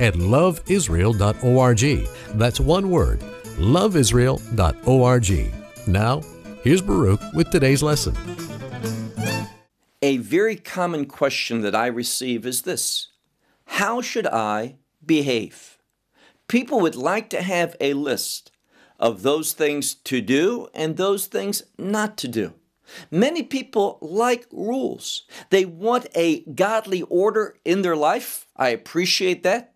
at loveisrael.org. That's one word, loveisrael.org. Now, here's Baruch with today's lesson. A very common question that I receive is this How should I behave? People would like to have a list of those things to do and those things not to do. Many people like rules. They want a godly order in their life. I appreciate that.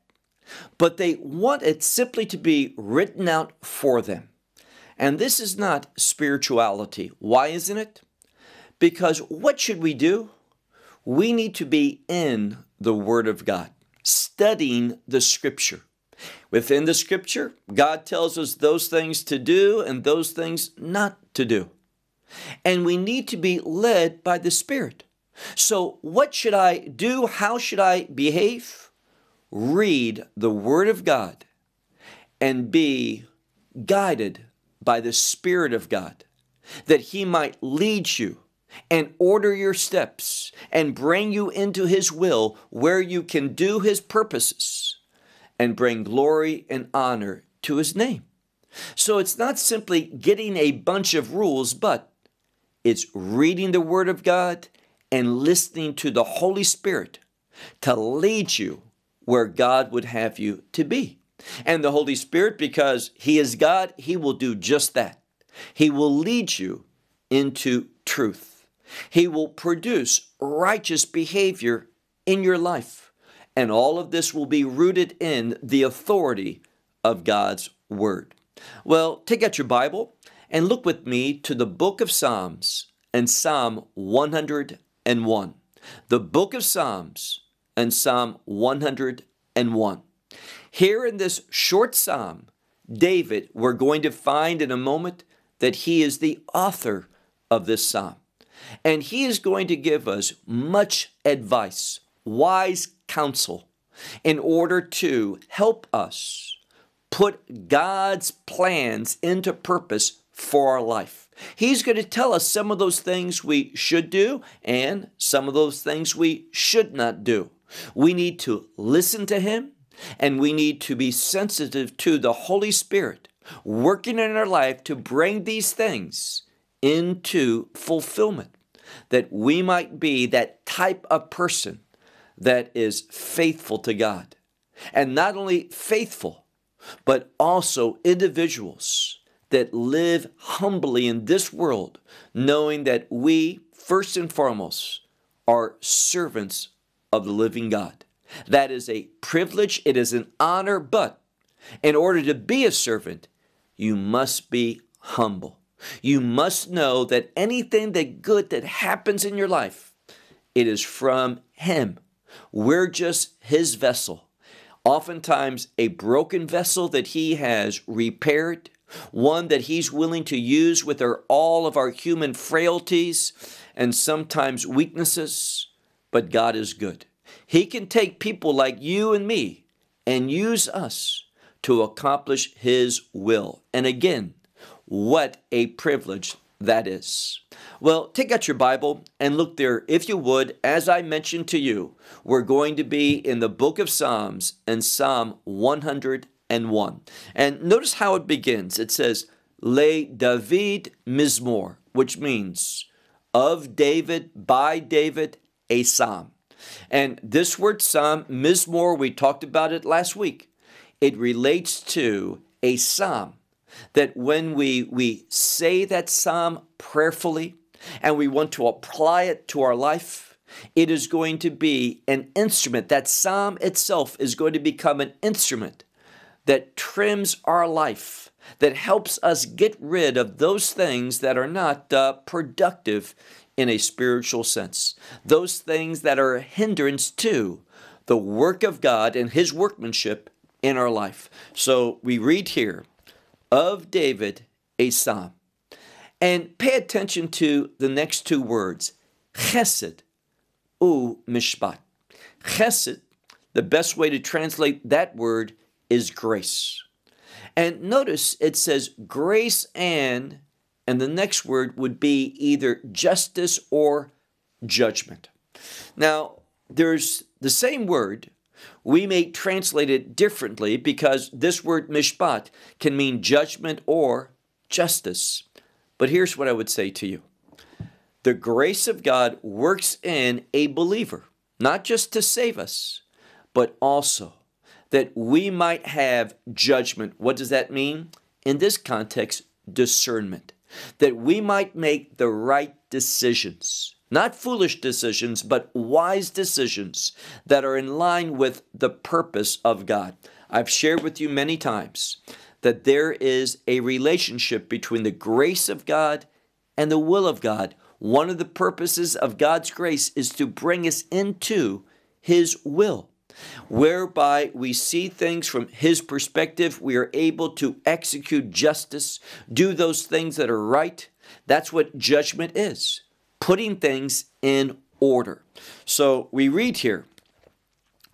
But they want it simply to be written out for them. And this is not spirituality. Why isn't it? Because what should we do? We need to be in the Word of God, studying the Scripture. Within the Scripture, God tells us those things to do and those things not to do. And we need to be led by the Spirit. So, what should I do? How should I behave? Read the Word of God and be guided by the Spirit of God, that He might lead you and order your steps and bring you into His will where you can do His purposes and bring glory and honor to His name. So it's not simply getting a bunch of rules, but it's reading the Word of God and listening to the Holy Spirit to lead you where God would have you to be. And the Holy Spirit, because He is God, He will do just that. He will lead you into truth. He will produce righteous behavior in your life. And all of this will be rooted in the authority of God's Word. Well, take out your Bible and look with me to the book of Psalms and Psalm 101. The book of Psalms and Psalm 101. Here in this short psalm, David, we're going to find in a moment that he is the author of this psalm. And he is going to give us much advice, wise counsel, in order to help us put God's plans into purpose for our life. He's going to tell us some of those things we should do and some of those things we should not do. We need to listen to Him and we need to be sensitive to the Holy Spirit working in our life to bring these things into fulfillment, that we might be that type of person that is faithful to God. And not only faithful, but also individuals that live humbly in this world, knowing that we, first and foremost, are servants of the living God. That is a privilege, it is an honor, but in order to be a servant, you must be humble. You must know that anything that good that happens in your life, it is from Him. We're just His vessel. Oftentimes, a broken vessel that He has repaired, one that He's willing to use with our, all of our human frailties and sometimes weaknesses, but God is good. He can take people like you and me and use us to accomplish His will. And again, what a privilege that is. Well, take out your Bible and look there, if you would. As I mentioned to you, we're going to be in the book of Psalms and Psalm 101. And notice how it begins. It says, Le David Mizmor, which means of David, by David, a psalm. And this word psalm, Mizmor, we talked about it last week. It relates to a psalm that when we, we say that psalm prayerfully and we want to apply it to our life, it is going to be an instrument. That psalm itself is going to become an instrument that trims our life, that helps us get rid of those things that are not uh, productive in a spiritual sense. Those things that are a hindrance to the work of God and His workmanship in our life. So we read here of David a psalm. And pay attention to the next two words chesed u mishpat. Chesed, the best way to translate that word is grace. And notice it says grace and, and the next word would be either justice or judgment. Now, there's the same word. We may translate it differently because this word mishpat can mean judgment or justice. But here's what I would say to you the grace of God works in a believer, not just to save us, but also that we might have judgment. What does that mean? In this context, discernment. That we might make the right decisions. Not foolish decisions, but wise decisions that are in line with the purpose of God. I've shared with you many times that there is a relationship between the grace of God and the will of God. One of the purposes of God's grace is to bring us into His will, whereby we see things from His perspective. We are able to execute justice, do those things that are right. That's what judgment is putting things in order. So we read here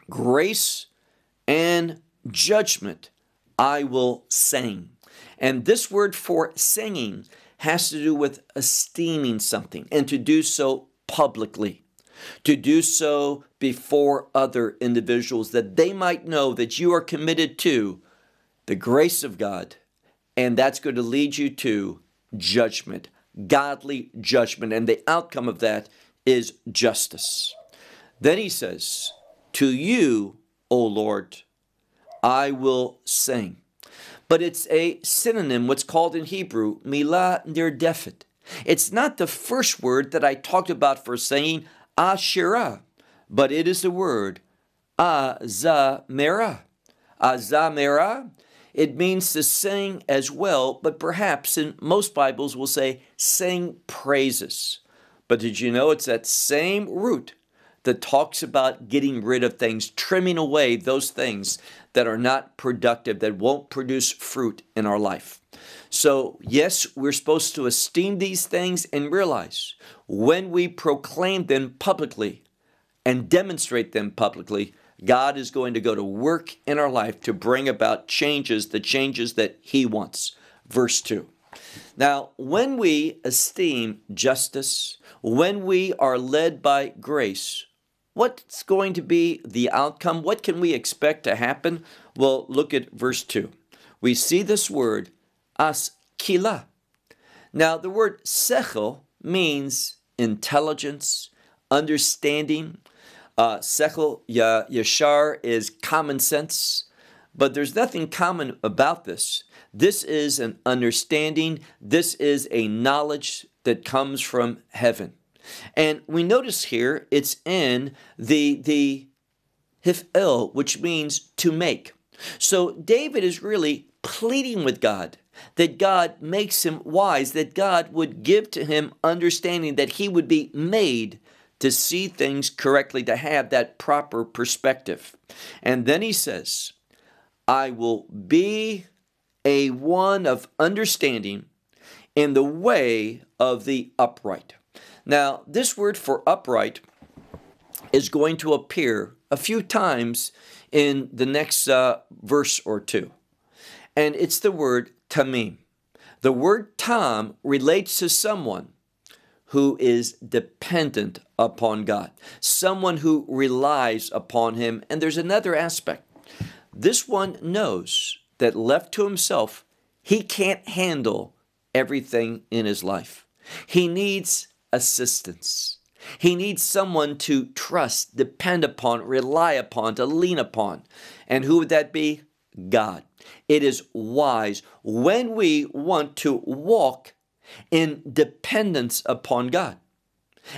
grace and judgment I will sing. And this word for singing has to do with esteeming something and to do so publicly, to do so before other individuals that they might know that you are committed to the grace of God. And that's going to lead you to judgment, godly judgment. And the outcome of that is justice. Then he says, To you, O Lord, I will sing. But it's a synonym, what's called in Hebrew, milah nirdefet. It's not the first word that I talked about for saying ashira, but it is the word azamera. Azamera, it means to sing as well, but perhaps in most Bibles will say sing praises. But did you know it's that same root that talks about getting rid of things, trimming away those things that are not productive, that won't produce fruit in our life. So, yes, we're supposed to esteem these things and realize when we proclaim them publicly and demonstrate them publicly, God is going to go to work in our life to bring about changes, the changes that He wants. Verse 2. Now, when we esteem justice, when we are led by grace, What's going to be the outcome? What can we expect to happen? Well, look at verse 2. We see this word, askila. Now, the word sechel means intelligence, understanding. Uh, sechel ya, yashar is common sense, but there's nothing common about this. This is an understanding, this is a knowledge that comes from heaven. And we notice here it's in the, the hifel, which means to make. So David is really pleading with God that God makes him wise, that God would give to him understanding, that he would be made to see things correctly, to have that proper perspective. And then he says, I will be a one of understanding in the way of the upright. Now, this word for upright is going to appear a few times in the next uh, verse or two. And it's the word tamim. The word tam relates to someone who is dependent upon God, someone who relies upon Him. And there's another aspect. This one knows that left to himself, he can't handle everything in his life. He needs assistance. He needs someone to trust, depend upon, rely upon, to lean upon. And who would that be? God. It is wise when we want to walk in dependence upon God.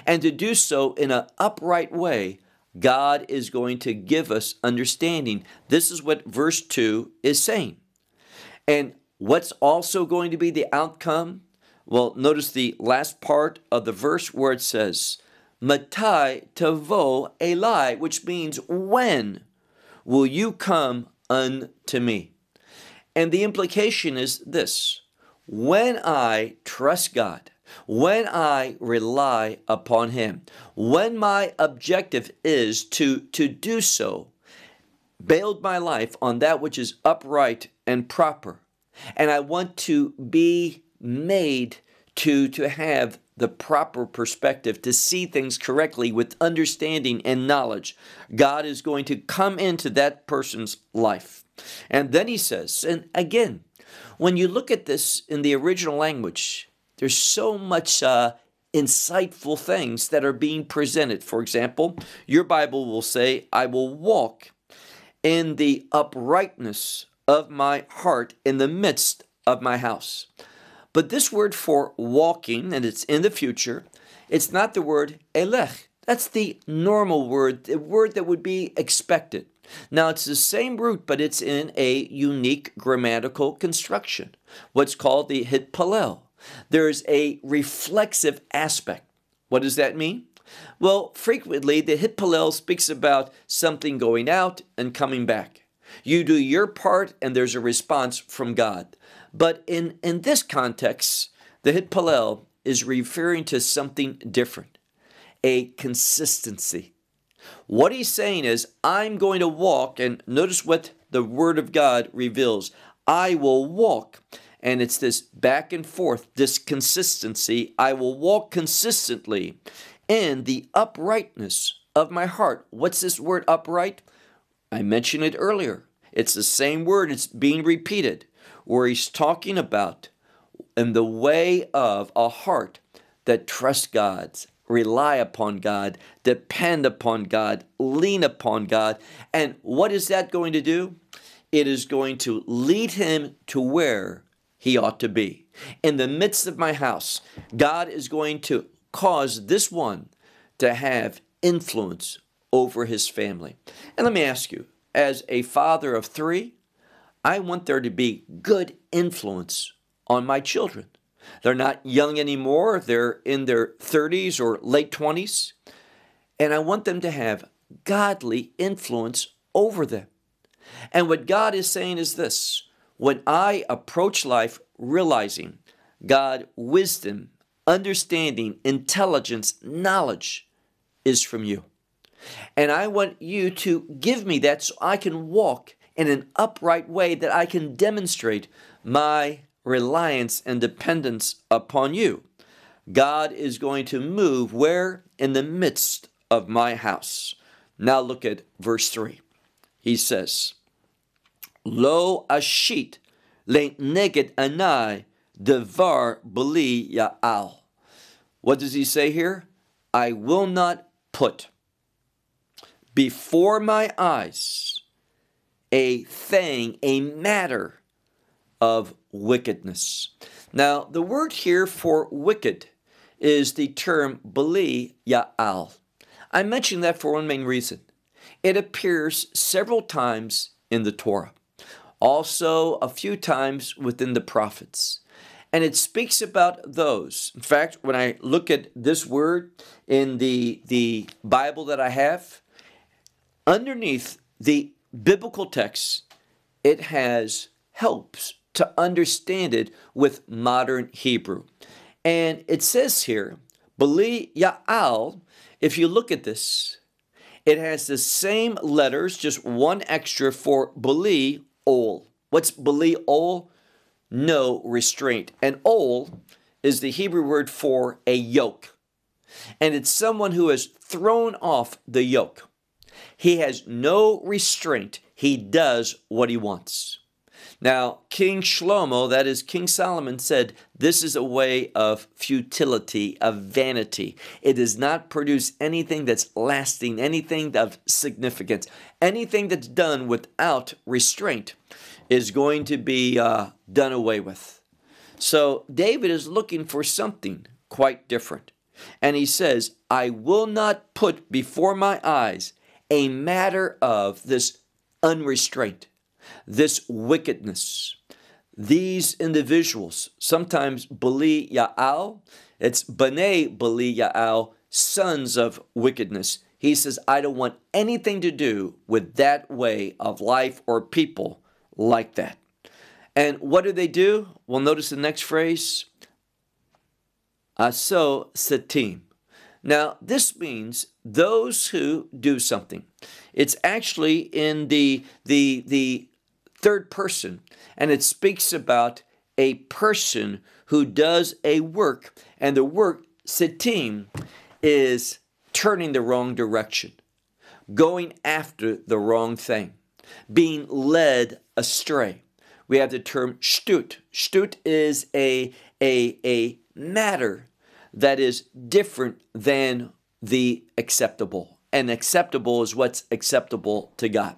And to do so in an upright way, God is going to give us understanding. This is what verse 2 is saying. And what's also going to be the outcome? Well, notice the last part of the verse where it says, Matai tavo Eli, which means when will you come unto me. And the implication is this when I trust God, when I rely upon Him, when my objective is to, to do so, build my life on that which is upright and proper, and I want to be made to, to have the proper perspective, to see things correctly with understanding and knowledge, God is going to come into that person's life. And then he says, and again, when you look at this in the original language, there's so much uh, insightful things that are being presented. For example, your Bible will say, I will walk in the uprightness of my heart in the midst of my house. But this word for walking, and it's in the future, it's not the word elech. That's the normal word, the word that would be expected. Now, it's the same root, but it's in a unique grammatical construction, what's called the hitpalel. There's a reflexive aspect. What does that mean? Well, frequently the hitpalel speaks about something going out and coming back. You do your part, and there's a response from God. But in, in this context, the hitpalel is referring to something different a consistency. What he's saying is, I'm going to walk, and notice what the Word of God reveals I will walk. And it's this back and forth, this consistency. I will walk consistently in the uprightness of my heart. What's this word upright? I mentioned it earlier. It's the same word, it's being repeated where he's talking about in the way of a heart that trusts God, rely upon God, depend upon God, lean upon God. And what is that going to do? It is going to lead him to where he ought to be. In the midst of my house, God is going to cause this one to have influence over his family. And let me ask you, as a father of three, I want there to be good influence on my children. They're not young anymore, they're in their 30s or late 20s, and I want them to have godly influence over them. And what God is saying is this when I approach life realizing God, wisdom, understanding, intelligence, knowledge is from you. And I want you to give me that so I can walk in an upright way that I can demonstrate my reliance and dependence upon you. God is going to move where? In the midst of my house. Now look at verse 3. He says, Lo ashit le neged anai devar beli ya'al. What does he say here? I will not put before my eyes a thing, a matter of wickedness. Now, the word here for wicked is the term Beli Ya'al. I mention that for one main reason. It appears several times in the Torah, also a few times within the prophets. And it speaks about those. In fact, when I look at this word in the, the Bible that I have, underneath the biblical texts, it has helps to understand it with modern Hebrew. And it says here, Beli Ya'al, if you look at this, it has the same letters, just one extra for Beli Ol. What's Beli Ol? No restraint. And Ol is the Hebrew word for a yoke. And it's someone who has thrown off the yoke. He has no restraint. He does what he wants. Now, King Shlomo, that is King Solomon, said this is a way of futility, of vanity. It does not produce anything that's lasting, anything of significance. Anything that's done without restraint is going to be uh, done away with. So, David is looking for something quite different. And he says, I will not put before my eyes a matter of this unrestraint, this wickedness. These individuals sometimes Beli Ya'al, it's B'nai Beli Ya'al, sons of wickedness. He says, I don't want anything to do with that way of life or people like that. And what do they do? Well, notice the next phrase Aso Setim. Now, this means those who do something. It's actually in the, the, the third person, and it speaks about a person who does a work, and the work, Setim, is turning the wrong direction, going after the wrong thing, being led astray. We have the term shtut. Shtut is a, a, a matter that is different than the acceptable. And acceptable is what's acceptable to God.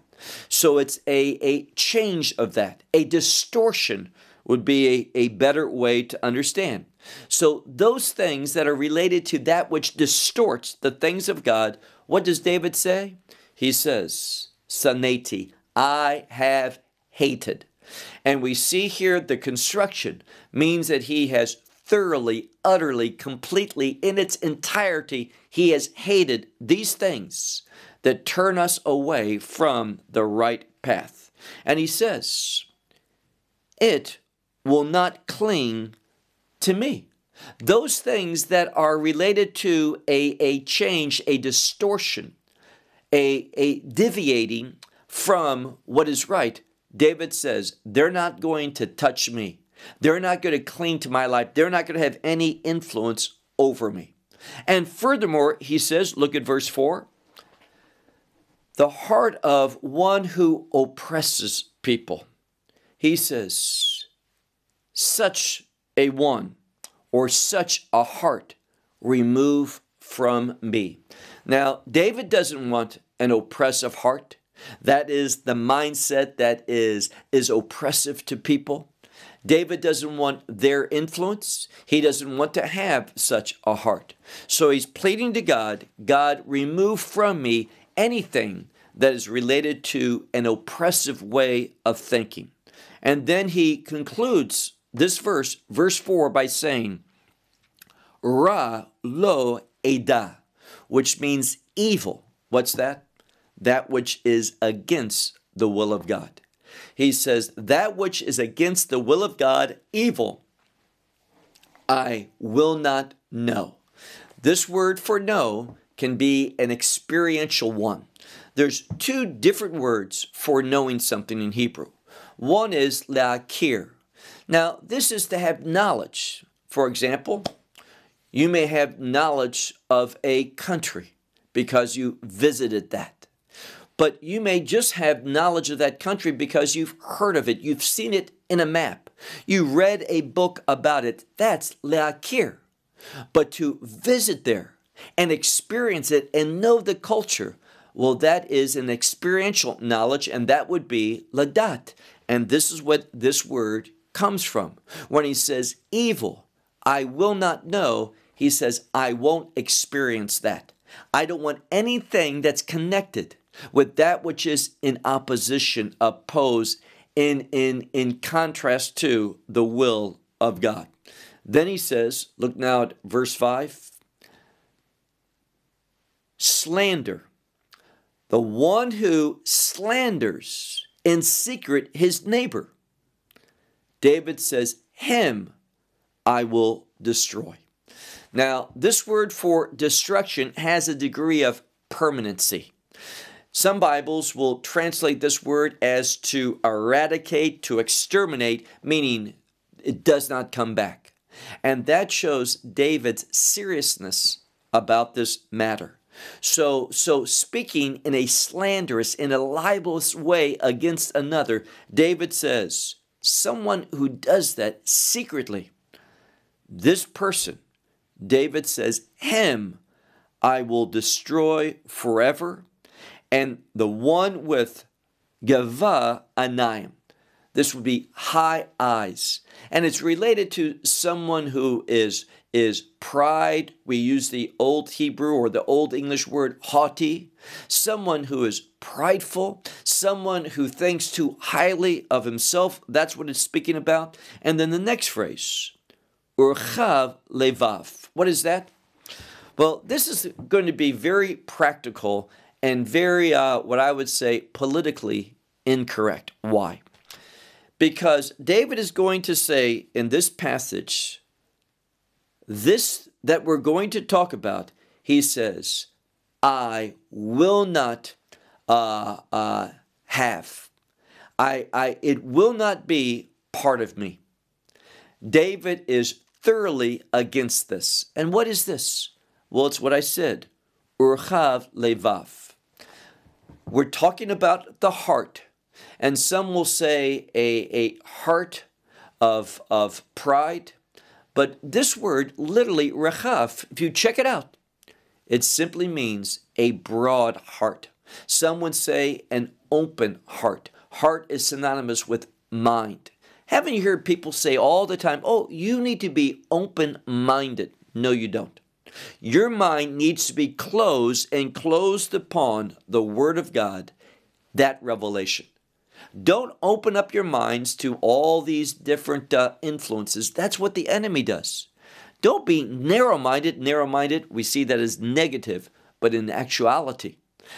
So it's a, a change of that. A distortion would be a, a better way to understand. So those things that are related to that which distorts the things of God, what does David say? He says, Saneti, I have hated. And we see here the construction means that he has thoroughly, utterly, completely, in its entirety, he has hated these things that turn us away from the right path. And he says, It will not cling to me. Those things that are related to a, a change, a distortion, a, a deviating from what is right, David says, they're not going to touch me. They're not going to cling to my life. They're not going to have any influence over me. And furthermore, he says, look at verse 4 the heart of one who oppresses people. He says, such a one or such a heart remove from me. Now, David doesn't want an oppressive heart. That is the mindset that is, is oppressive to people. David doesn't want their influence. He doesn't want to have such a heart. So he's pleading to God God, remove from me anything that is related to an oppressive way of thinking. And then he concludes this verse, verse 4, by saying, Ra lo eda, which means evil. What's that? That which is against the will of God. He says, That which is against the will of God, evil, I will not know. This word for know can be an experiential one. There's two different words for knowing something in Hebrew. One is la'akir. Now, this is to have knowledge. For example, you may have knowledge of a country because you visited that. But you may just have knowledge of that country because you've heard of it, you've seen it in a map, you read a book about it. That's le'akir. But to visit there and experience it and know the culture, well, that is an experiential knowledge, and that would be ladat. And this is what this word comes from. When he says evil, I will not know, he says, I won't experience that. I don't want anything that's connected with that which is in opposition, opposed, in, in, in contrast to the will of God. Then he says, look now at verse 5 slander the one who slanders in secret his neighbor. David says, Him I will destroy. Now, this word for destruction has a degree of permanency. Some Bibles will translate this word as to eradicate, to exterminate, meaning it does not come back. And that shows David's seriousness about this matter. So, so speaking in a slanderous, in a libelous way against another, David says, someone who does that secretly, this person, David says, him I will destroy forever. And the one with Gava Anayim, this would be high eyes. And it's related to someone who is is pride. We use the Old Hebrew or the Old English word haughty. Someone who is prideful, someone who thinks too highly of himself. That's what it's speaking about. And then the next phrase, urchav levav. What is that? Well, this is going to be very practical and very, uh, what I would say, politically incorrect. Why? Because David is going to say in this passage, this that we're going to talk about, he says, I will not uh, uh, have. I, I, it will not be part of me. David is thoroughly against this. And what is this? Well, it's what I said. Urchav levav. We're talking about the heart. And some will say a, a heart of, of pride. But this word, literally, rechaf, if you check it out, it simply means a broad heart. Some would say an open heart. Heart is synonymous with mind. Haven't you heard people say all the time, oh, you need to be open minded? No, you don't. Your mind needs to be closed and closed upon the Word of God, that revelation. Don't open up your minds to all these different uh, influences. That's what the enemy does. Don't be narrow minded. Narrow minded, we see that as negative, but in actuality,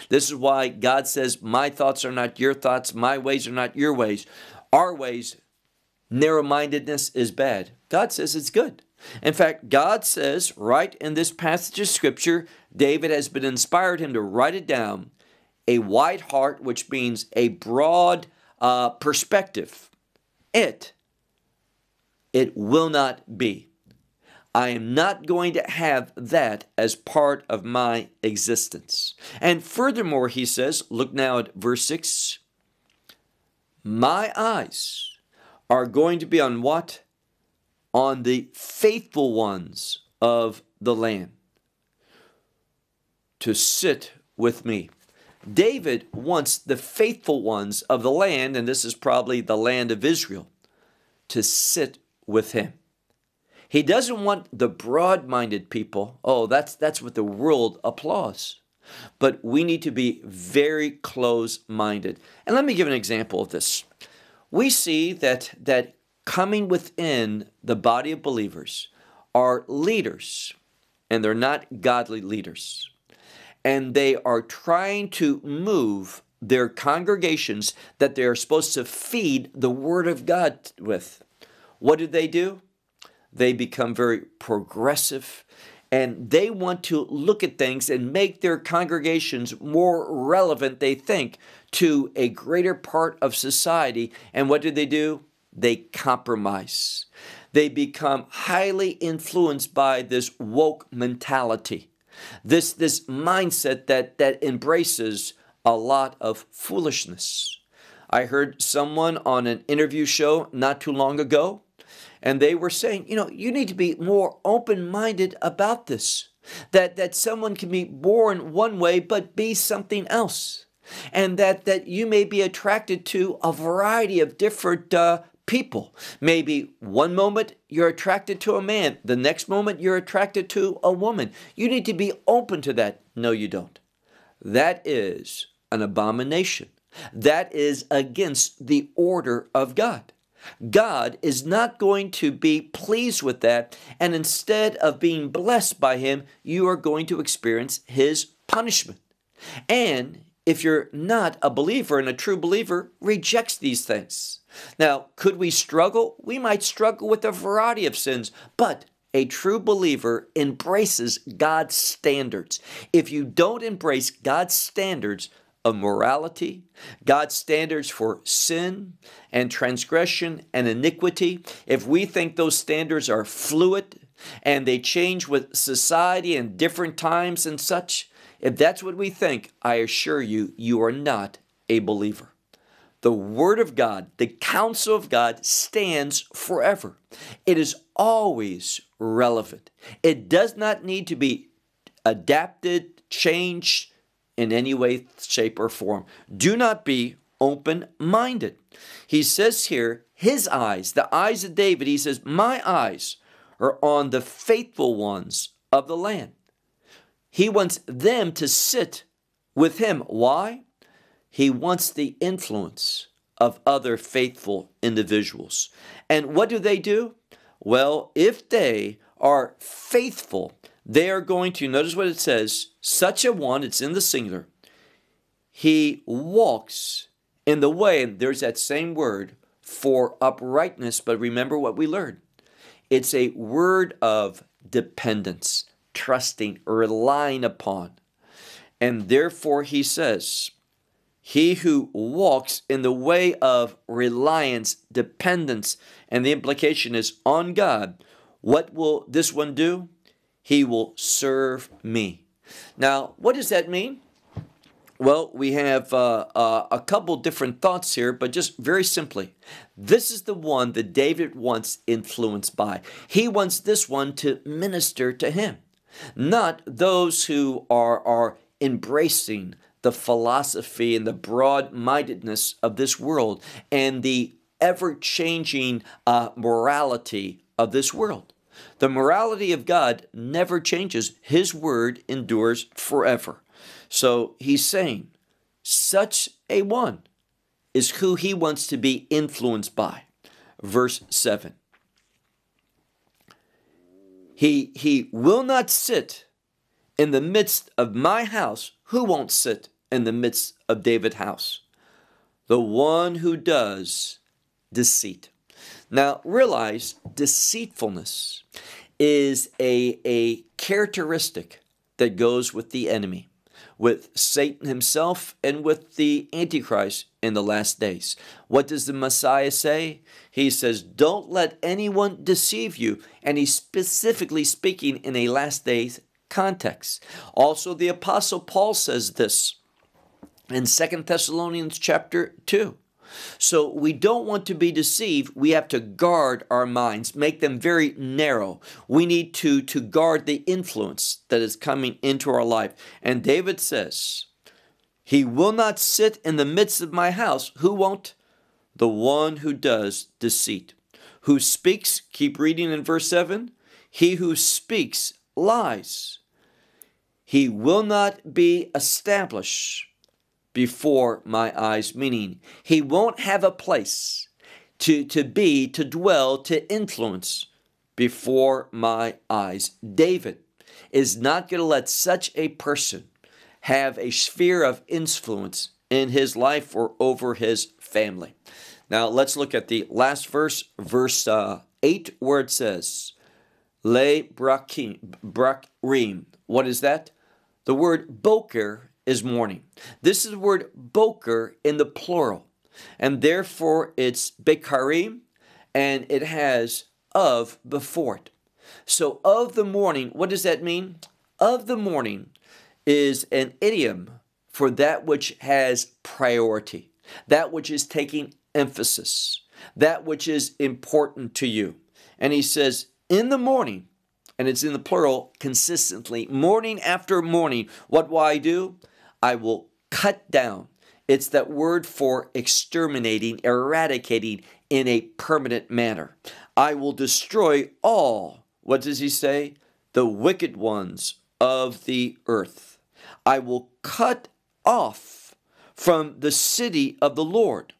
this is why God says, My thoughts are not your thoughts, my ways are not your ways. Our ways, narrow mindedness is bad. God says it's good. In fact, God says right in this passage of Scripture, David has been inspired him to write it down a wide heart, which means a broad uh, perspective. It, it will not be. I am not going to have that as part of my existence. And furthermore, he says, look now at verse 6 My eyes are going to be on what? On the faithful ones of the land to sit with me. David wants the faithful ones of the land, and this is probably the land of Israel, to sit with him. He doesn't want the broad minded people. Oh, that's, that's what the world applauds. But we need to be very close minded. And let me give an example of this. We see that, that coming within the body of believers are leaders, and they're not godly leaders. And they are trying to move their congregations that they are supposed to feed the Word of God with. What do they do? they become very progressive and they want to look at things and make their congregations more relevant, they think, to a greater part of society. And what do they do? They compromise. They become highly influenced by this woke mentality, this, this mindset that, that embraces a lot of foolishness. I heard someone on an interview show not too long ago and they were saying, you know, you need to be more open minded about this. That, that someone can be born one way but be something else. And that, that you may be attracted to a variety of different uh, people. Maybe one moment you're attracted to a man, the next moment you're attracted to a woman. You need to be open to that. No, you don't. That is an abomination. That is against the order of God. God is not going to be pleased with that. And instead of being blessed by Him, you are going to experience His punishment. And if you're not a believer and a true believer rejects these things. Now, could we struggle? We might struggle with a variety of sins, but a true believer embraces God's standards. If you don't embrace God's standards, of morality, God's standards for sin and transgression and iniquity, if we think those standards are fluid and they change with society and different times and such, if that's what we think, I assure you, you are not a believer. The Word of God, the counsel of God stands forever. It is always relevant. It does not need to be adapted, changed, in any way, shape, or form. Do not be open minded. He says here, his eyes, the eyes of David, he says, My eyes are on the faithful ones of the land. He wants them to sit with him. Why? He wants the influence of other faithful individuals. And what do they do? Well, if they are faithful, they are going to, notice what it says, such a one, it's in the singular, he walks in the way, and there's that same word for uprightness, but remember what we learned. It's a word of dependence, trusting, relying upon. And therefore, he says, He who walks in the way of reliance, dependence, and the implication is on God, what will this one do? He will serve me. Now, what does that mean? Well, we have uh, uh, a couple different thoughts here, but just very simply, this is the one that David wants influenced by. He wants this one to minister to him, not those who are, are embracing the philosophy and the broad mindedness of this world and the ever changing uh, morality of this world. The morality of God never changes, His word endures forever. So he's saying, such a one is who he wants to be influenced by. Verse 7. He, he will not sit in the midst of my house. Who won't sit in the midst of David's house? The one who does deceit. Now realize deceitfulness is a, a characteristic that goes with the enemy with Satan himself and with the Antichrist in the last days. What does the Messiah say? He says, Don't let anyone deceive you. And he's specifically speaking in a last days context. Also, the Apostle Paul says this in Second Thessalonians chapter 2. So we don't want to be deceived. We have to guard our minds, make them very narrow. We need to, to guard the influence that is coming into our life. And David says, He will not sit in the midst of my house. Who won't? The one who does deceit. Who speaks, keep reading in verse 7, he who speaks lies. He will not be established before my eyes, meaning he won't have a place to, to be, to dwell, to influence before my eyes. David is not going to let such a person have a sphere of influence in his life or over his family. Now let's look at the last verse, verse uh, 8, where it says, Le brakrim. What is that? The word boker is morning. This is the word boker in the plural, and therefore it's bekarim, and it has of before it. So, of the morning, what does that mean? Of the morning is an idiom for that which has priority, that which is taking emphasis, that which is important to you. And he says, in the morning, and it's in the plural consistently, morning after morning, what will I do? I will cut down. It's that word for exterminating, eradicating in a permanent manner. I will destroy all, what does he say? The wicked ones of the earth. I will cut off from the city of the Lord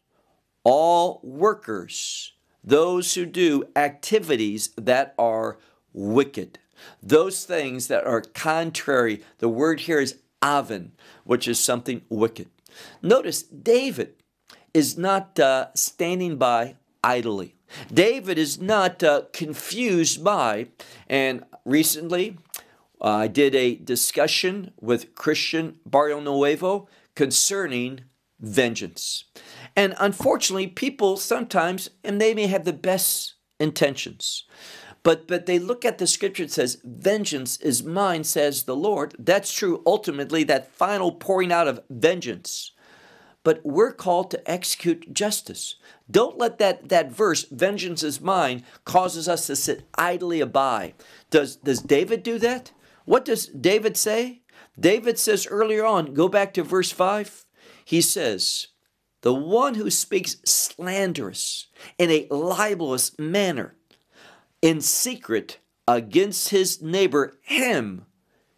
all workers, those who do activities that are wicked, those things that are contrary. The word here is aven, which is something wicked. Notice David is not uh, standing by idly. David is not uh, confused by, and recently uh, I did a discussion with Christian Barrio Nuevo concerning vengeance. And unfortunately, people sometimes, and they may have the best intentions, but but they look at the scripture it says vengeance is mine says the lord. That's true ultimately that final pouring out of vengeance. But we're called to execute justice. Don't let that that verse vengeance is mine causes us to sit idly by does does david do that? What does david say? David says earlier on go back to verse 5 he says the one who speaks slanderous in a libelous manner in secret against his neighbor, him,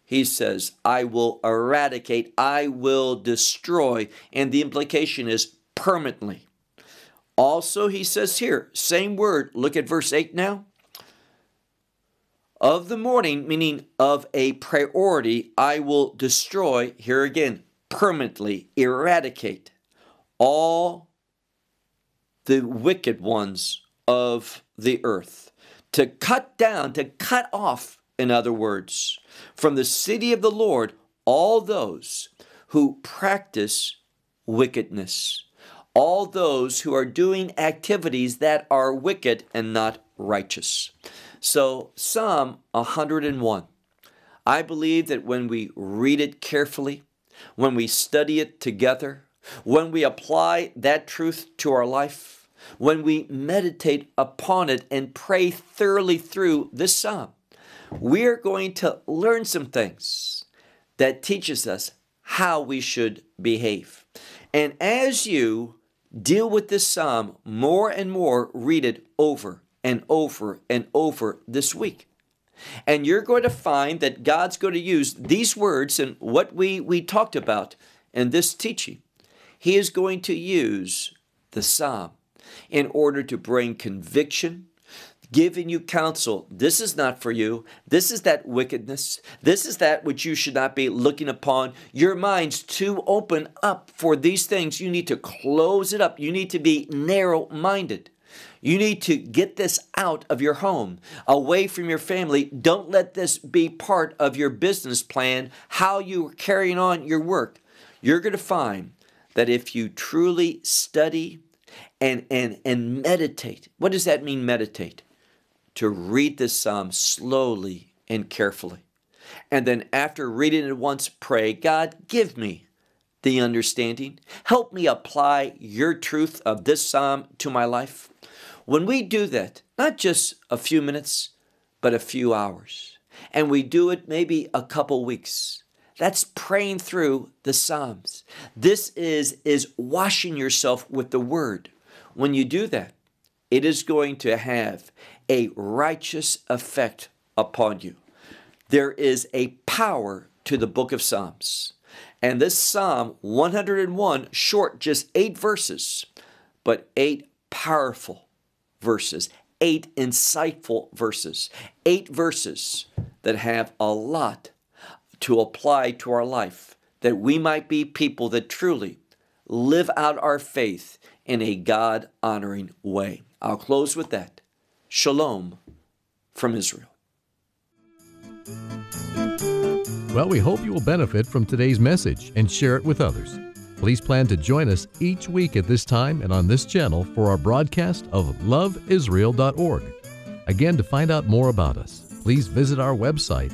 he says, I will eradicate, I will destroy. And the implication is permanently. Also, he says here, same word, look at verse 8 now. of the morning, meaning of a priority, I will destroy, here again, permanently eradicate all the wicked ones of the earth. To cut down, to cut off, in other words, from the city of the Lord, all those who practice wickedness, all those who are doing activities that are wicked and not righteous. So, Psalm 101. I believe that when we read it carefully, when we study it together, when we apply that truth to our life, when we meditate upon it and pray thoroughly through this psalm, we're going to learn some things that teaches us how we should behave. And as you deal with this psalm more and more, read it over and over and over this week. And you're going to find that God's going to use these words and what we, we talked about in this teaching. He is going to use the psalm in order to bring conviction, giving you counsel. This is not for you. This is that wickedness. This is that which you should not be looking upon. Your mind's too open up for these things. You need to close it up. You need to be narrow minded. You need to get this out of your home, away from your family. Don't let this be part of your business plan, how you're carrying on your work. You're going to find that if you truly study and, and, and meditate, what does that mean, meditate? To read the psalm slowly and carefully. And then after reading it once, pray, God, give me the understanding. Help me apply your truth of this psalm to my life. When we do that, not just a few minutes, but a few hours, and we do it maybe a couple weeks, that's praying through the Psalms. This is, is washing yourself with the Word. When you do that, it is going to have a righteous effect upon you. There is a power to the book of Psalms. And this Psalm 101, short, just eight verses, but eight powerful verses, eight insightful verses, eight verses that have a lot to apply to our life, that we might be people that truly live out our faith in a God honoring way. I'll close with that. Shalom from Israel. Well, we hope you will benefit from today's message and share it with others. Please plan to join us each week at this time and on this channel for our broadcast of loveisrael.org. Again, to find out more about us, please visit our website,